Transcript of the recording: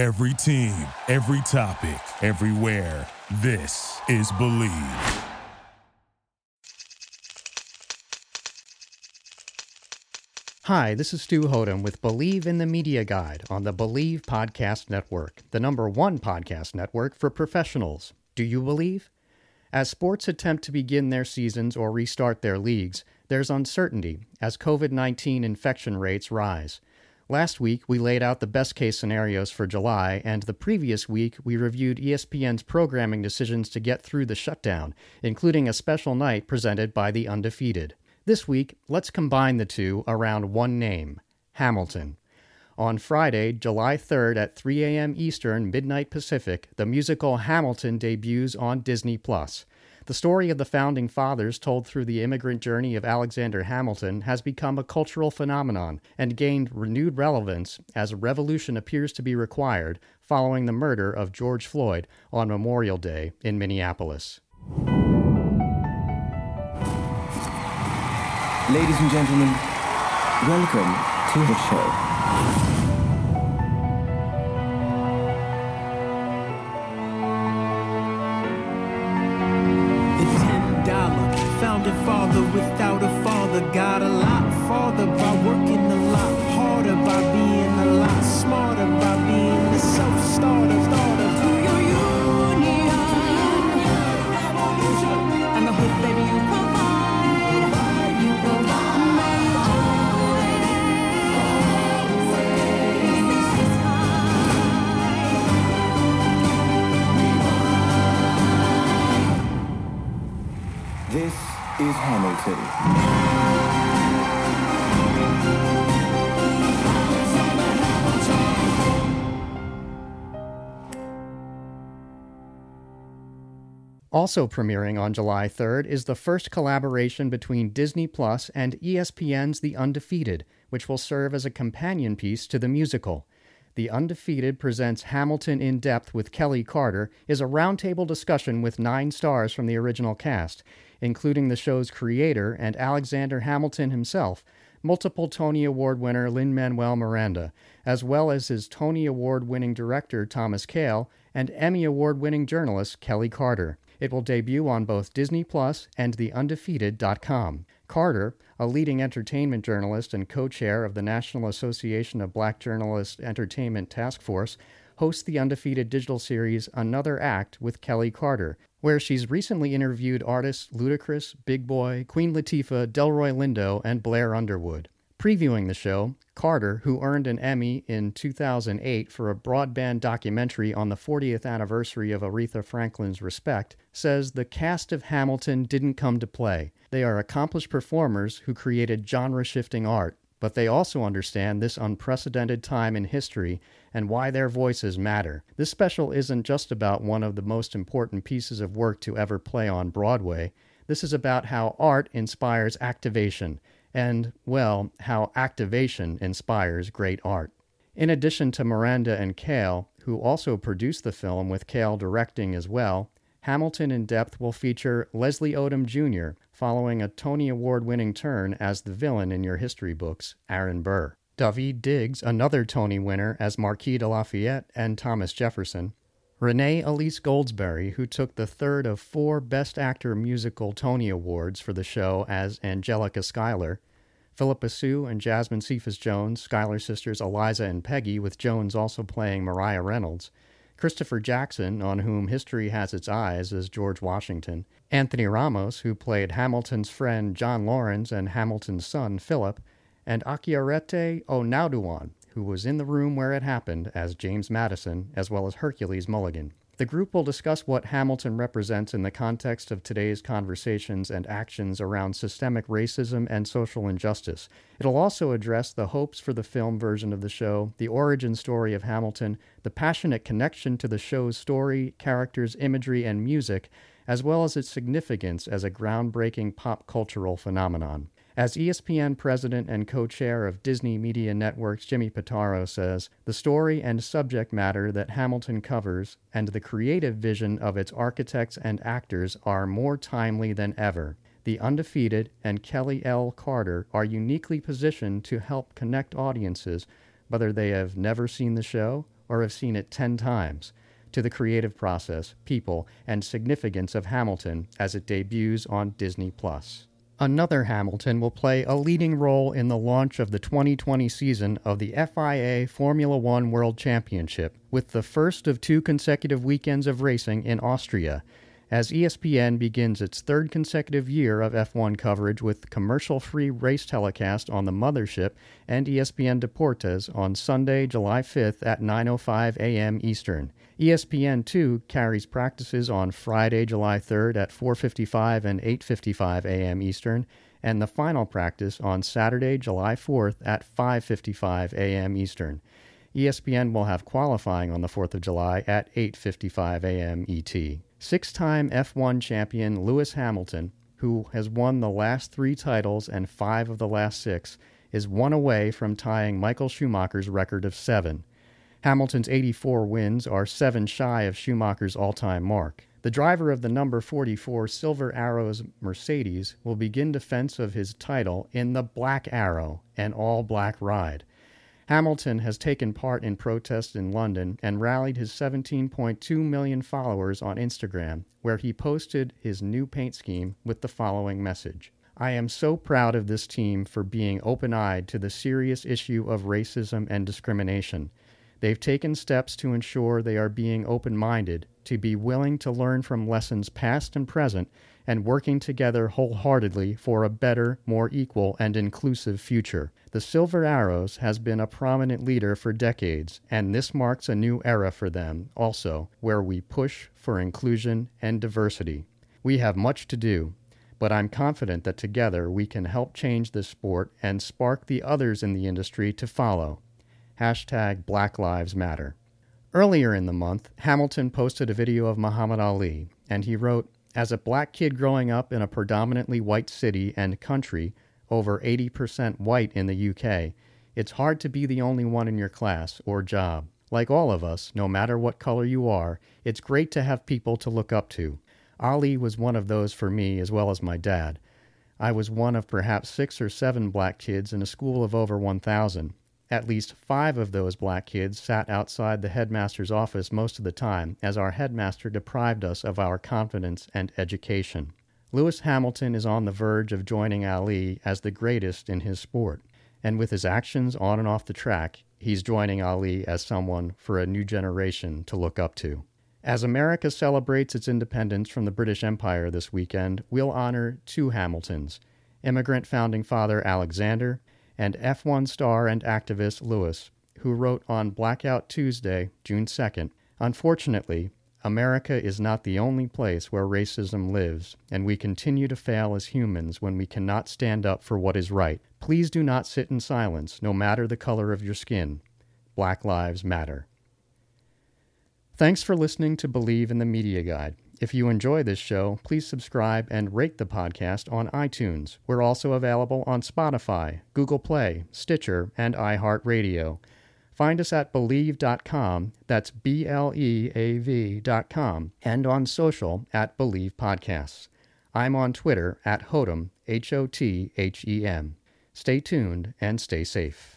Every team, every topic, everywhere. This is Bleav. Hi, this is Stu Hothem with Bleav in the Media Guide on the Bleav Podcast Network, the number one podcast network for professionals. Do you believe? As sports attempt to begin their seasons or restart their leagues, there's uncertainty as COVID 19 infection rates rise. Last week, we laid out the best case scenarios for July, and the previous week, we reviewed ESPN's programming decisions to get through the shutdown, including a special night presented by the undefeated. This week, let's combine the two around one name Hamilton. On Friday, July 3rd at 3 a.m. Eastern, midnight Pacific, the musical Hamilton debuts on Disney Plus. The story of the founding fathers, told through the immigrant journey of Alexander Hamilton, has become a cultural phenomenon and gained renewed relevance as a revolution appears to be required following the murder of George Floyd on Memorial Day in Minneapolis. Ladies and gentlemen, welcome to the show. Hamilton. Also premiering on July 3rd is the first collaboration between Disney Plus and ESPN's The Undefeated, which will serve as a companion piece to the musical. The Undefeated presents Hamilton in Depth with Kelly Carter is a roundtable discussion with nine stars from the original cast, including the show's creator and Alexander Hamilton himself, multiple Tony Award winner Lin Manuel Miranda, as well as his Tony Award winning director Thomas Kail and Emmy Award winning journalist Kelly Carter. It will debut on both Disney Plus and theundefeated.com. Carter, a leading entertainment journalist and co chair of the National Association of Black Journalists Entertainment Task Force, hosts the undefeated digital series Another Act with Kelly Carter, where she's recently interviewed artists Ludacris, Big Boy, Queen Latifah, Delroy Lindo, and Blair Underwood. Previewing the show, Carter, who earned an Emmy in 2008 for a broadband documentary on the 40th anniversary of Aretha Franklin's Respect, says the cast of Hamilton didn't come to play. They are accomplished performers who created genre shifting art, but they also understand this unprecedented time in history and why their voices matter. This special isn't just about one of the most important pieces of work to ever play on Broadway. This is about how art inspires activation and, well, how activation inspires great art. In addition to Miranda and Kail, who also produced the film with Kail directing as well, Hamilton in Depth will feature Leslie Odom Jr., following a Tony Award winning turn as the villain in your history books, Aaron Burr. Daveed Diggs, another Tony winner as Marquis de Lafayette and Thomas Jefferson. Renee Elise Goldsberry, who took the third of four Best Actor musical Tony Awards for the show as Angelica Schuyler. Phillipa Soo and Jasmine Cephas Jones, Schuyler sisters Eliza and Peggy, with Jones also playing Mariah Reynolds. Christopher Jackson, on whom history has its eyes as George Washington. Anthony Ramos, who played Hamilton's friend John Laurens and Hamilton's son Philip. And Okieriete Onaodowan, who was in the room where it happened as James Madison, as well as Hercules Mulligan. The group will discuss what Hamilton represents in the context of today's conversations and actions around systemic racism and social injustice. It'll also address the hopes for the film version of the show, the origin story of Hamilton, the passionate connection to the show's story, characters, imagery, and music, as well as its significance as a groundbreaking pop cultural phenomenon. As ESPN president and co chair of Disney Media Networks Jimmy Pitaro says, the story and subject matter that Hamilton covers and the creative vision of its architects and actors are more timely than ever. The Undefeated and Kelly L. Carter are uniquely positioned to help connect audiences, whether they have never seen the show or have seen it 10 times, to the creative process, people, and significance of Hamilton as it debuts on Disney Plus. Another Hamilton will play a leading role in the launch of the 2020 season of the FIA Formula One World Championship, with the first of two consecutive weekends of racing in Austria, as ESPN begins its third consecutive year of F1 coverage with commercial free race telecast on the mothership and ESPN Deportes on Sunday, July 5th at 9.05 a.m. Eastern. ESPN2 carries practices on Friday, July 3rd at 4:55 and 8:55 a.m. Eastern, and the final practice on Saturday, July 4th at 5:55 a.m. Eastern. ESPN will have qualifying on the 4th of July at 8:55 a.m. ET. Six-time F1 champion Lewis Hamilton, who has won the last 3 titles and 5 of the last 6, is one away from tying Michael Schumacher's record of 7. Hamilton's 84 wins are seven shy of Schumacher's all time mark. The driver of the number 44 Silver Arrows Mercedes will begin defense of his title in the Black Arrow, an all black ride. Hamilton has taken part in protests in London and rallied his 17.2 million followers on Instagram, where he posted his new paint scheme with the following message I am so proud of this team for being open eyed to the serious issue of racism and discrimination. They've taken steps to ensure they are being open minded, to be willing to learn from lessons past and present, and working together wholeheartedly for a better, more equal, and inclusive future. The Silver Arrows has been a prominent leader for decades, and this marks a new era for them, also, where we push for inclusion and diversity. We have much to do, but I'm confident that together we can help change this sport and spark the others in the industry to follow hashtag Black Lives Matter. Earlier in the month, Hamilton posted a video of Muhammad Ali, and he wrote, As a black kid growing up in a predominantly white city and country, over 80% white in the UK, it's hard to be the only one in your class or job. Like all of us, no matter what color you are, it's great to have people to look up to. Ali was one of those for me as well as my dad. I was one of perhaps six or seven black kids in a school of over 1,000, at least five of those black kids sat outside the headmaster's office most of the time, as our headmaster deprived us of our confidence and education. Lewis Hamilton is on the verge of joining Ali as the greatest in his sport, and with his actions on and off the track, he's joining Ali as someone for a new generation to look up to. As America celebrates its independence from the British Empire this weekend, we'll honor two Hamiltons immigrant founding father Alexander and F1 star and activist Lewis, who wrote on Blackout Tuesday, June 2nd Unfortunately, America is not the only place where racism lives, and we continue to fail as humans when we cannot stand up for what is right. Please do not sit in silence, no matter the color of your skin. Black Lives Matter. Thanks for listening to Bleav in the Media Guide. If you enjoy this show, please subscribe and rate the podcast on iTunes. We're also available on Spotify, Google Play, Stitcher, and iHeartRadio. Find us at Bleav.com, that's B L E A V.com, and on social at Bleav Podcasts. I'm on Twitter at Hothem, H O T H E M. Stay tuned and stay safe.